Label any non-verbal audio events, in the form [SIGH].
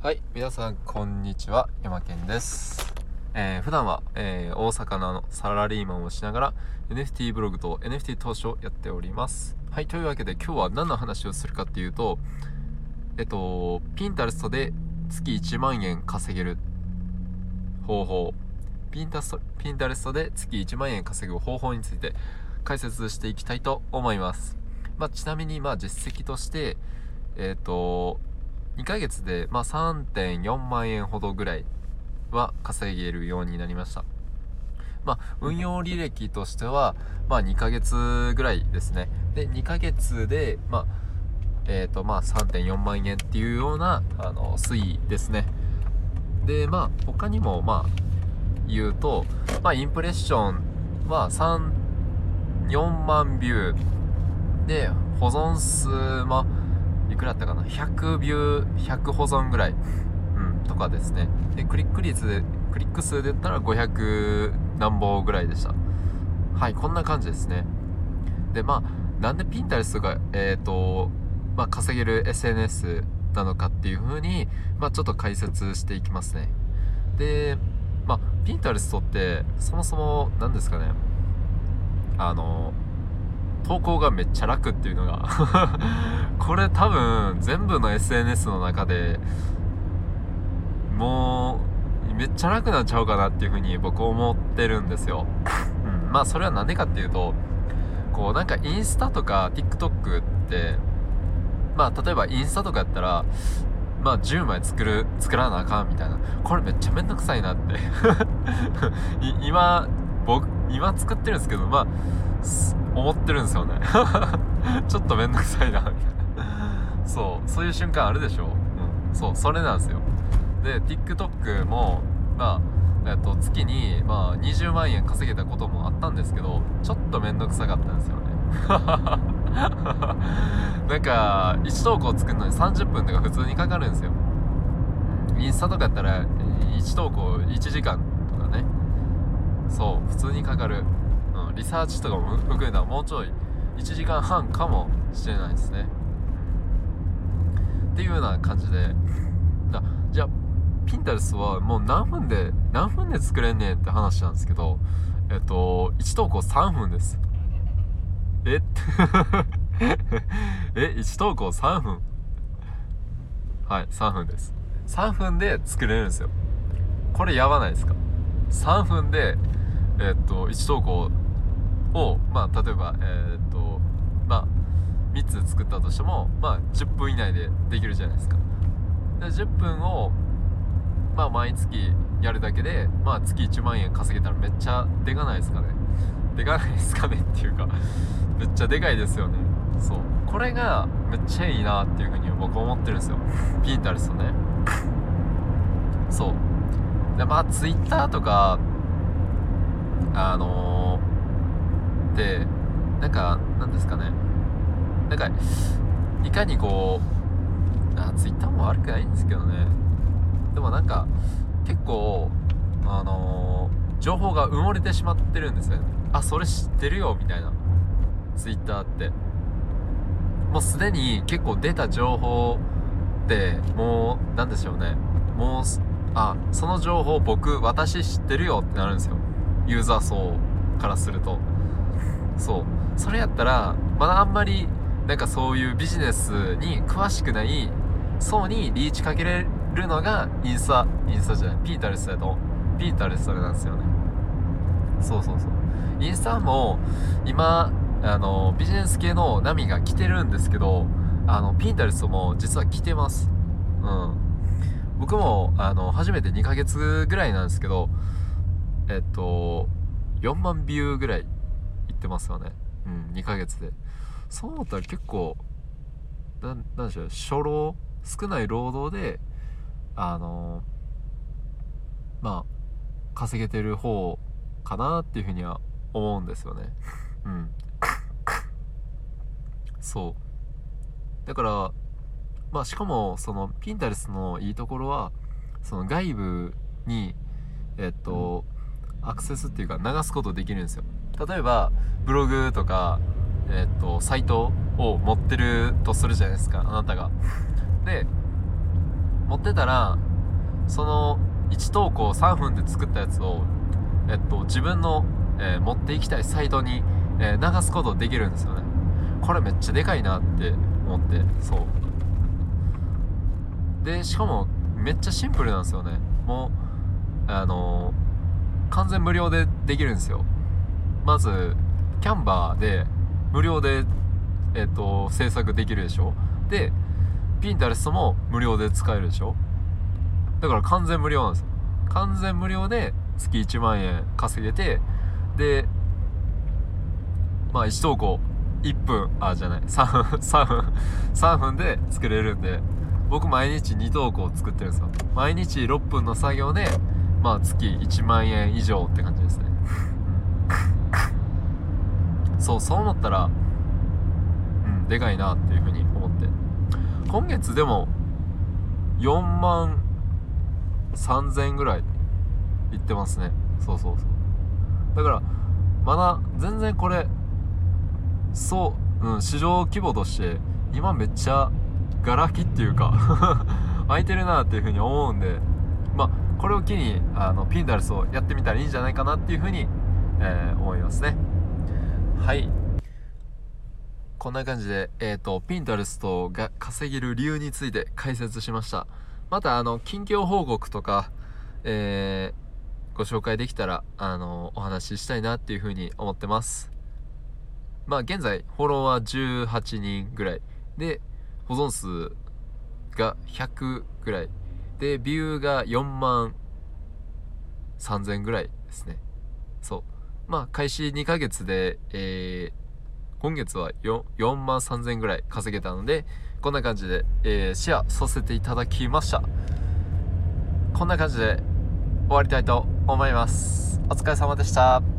はい、皆さんこんにちは、山健です。えー、普段は、えー、大阪のサラリーマンをしながら NFT ブログと NFT 投資をやっております。はい、というわけで今日は何の話をするかっていうと、えっと、ピンタレストで月1万円稼げる方法、ピンタストピンタレストで月1万円稼ぐ方法について解説していきたいと思います。まあ、ちなみに、まあ、実績として、えっと、2ヶ月で、まあ、3.4万円ほどぐらいは稼げるようになりました。まあ、運用履歴としては、まあ、2ヶ月ぐらいですね。で、2ヶ月で、まあ、えっ、と、まあ、3.4万円っていうような、あの、推移ですね。で、まあ、他にも、まあ、言うと、まあ、インプレッションは3、4万ビューで、保存数、まあ、いくらだったかな？100ビュー100保存ぐらい、うん、とかですね。でクリック率でクリック数で言ったら500何本ぐらいでした。はいこんな感じですね。でまあなんでピンタレストがえっ、ー、とまあ稼げる SNS なのかっていう風にまあちょっと解説していきますね。でまあピンタレストってそもそも何ですかね？あの投稿がめっちゃ楽っていうのが。[LAUGHS] これ多分全部の SNS の中でもうめっちゃ楽なんちゃうかなっていうふうに僕思ってるんですよ、うん、まあそれは何でかっていうとこうなんかインスタとか TikTok ってまあ例えばインスタとかやったらまあ10枚作る作らなあかんみたいな。これめっちゃめんどくさいなって。[LAUGHS] 今僕今作ってるんですけどまあ思ってるんですよね。[LAUGHS] ちょっとめんどくさいな。みたいなそうそういう瞬間あるでしょ。うん。そうそれなんですよ。で TikTok もまあえっと月に、まあ、20万円稼げたこともあったんですけどちょっとめんどくさかったんですよね。[LAUGHS] なんか1投稿作るのに30分とか普通にかかるんですよ。インスタとかやったら1投稿1時間とかね。そう普通にかかるリサーチとかも含めたらもうちょい1時間半かもしれないですね。っていうような感じで。だじゃあピンタレスはもう何分で何分で作れんねんって話なんですけどえっと1投稿3分です。え？[LAUGHS] え1投稿3分？はい3分です。3分で作れるんですよ。これやばないですか？3分でえっと1投稿をまあ例えばえっとまあ3つ作ったとしてもまあ10分以内でできるじゃないですか。で10分をまあ毎月やるだけでまあ月1万円稼げたらめっちゃでかないですかね。でかないですかねっていうかめっちゃでかいですよね。そう。これがめっちゃいいなっていうふうに僕思ってるんですよ。ピンタレストね。そう。でまあツイッターとかあのー、でなんかなんですかね。なんかいかにこうあツイッターも悪くないんですけどね。でもなんか結構あのー、情報が埋もれてしまってるんですよね。あそれ知ってるよみたいな。ツイッターって。もうすでに結構出た情報ってもうなんでしょうね。もうあその情報僕私知ってるよってなるんですよ。ユーザー層からすると。そう。それやったらまだあんまりなんかそういうビジネスに詳しくない層にリーチかけれるのがインスタインスタじゃない。ピータレスだとピータレスそれなんですよね。そうそうそう。インスタも今あのビジネス系の波が来てるんですけどあのピンタレスも実は来てます。うん。僕もあの初めて2ヶ月ぐらいなんですけどえっと4万ビューぐらいってますよね。うん2ヶ月で。そう思ったら結構ななんでしょう初老少ない労働であのまあ稼げてる方かなっていうふうには思うんですよね。うん。そう。だからまあしかもそのピンタレスのいいところはその外部にえっと、アクセスっていうか流すことできるんですよ例えばブログとかえっとサイトを持ってるとするじゃないですかあなたが。で持ってたらその1投稿3分で作ったやつを、えっと、自分の、えー持っていきたいサイトに、えー流すことできるんですよね。これめっちゃでかいなって思ってそう。でしかもめっちゃシンプルなんですよね。もうあのー完全無料でできるんですよ。まずキャンバーで無料でえっ、と制作できるでしょ？でピンタレストも無料で使えるでしょ？だから完全無料なんですよ。完全無料で月1万円稼げてでまあ1投稿1分あじゃない3分 [LAUGHS] 3分3分で作れるんで僕毎日2投稿作ってるんですよ。毎日6分の作業でまあ月1万円以上って感じですね。そうそう思ったらうんでかいなっていうふうに思って。今月でも4万3000ぐらいいってますね。そうそうそう。だからまだ全然これそう、うん、市場規模として今めっちゃガラ空きっていうか [LAUGHS] 空いてるなっていうふうに思うんでまあこれを機にあのピンダルスをやってみたらいいんじゃないかなっていうふうに、えー思いますね。はい。こんな感じで、えー、とピンタレストが稼げる理由について解説しました。またあの近況報告とか、えーご紹介できたらあのお話ししたいなっていうふうに思ってます。まあ現在フォロワー18人ぐらい。で保存数が100ぐらい。でビューが4万3000ぐらいですね。そう。まあ開始2ヶ月で、えー今月は 4, 4万3000ぐらい稼げたのでこんな感じで、えーシェアさせていただきました。こんな感じで終わりたいと思います。お疲れ様でした。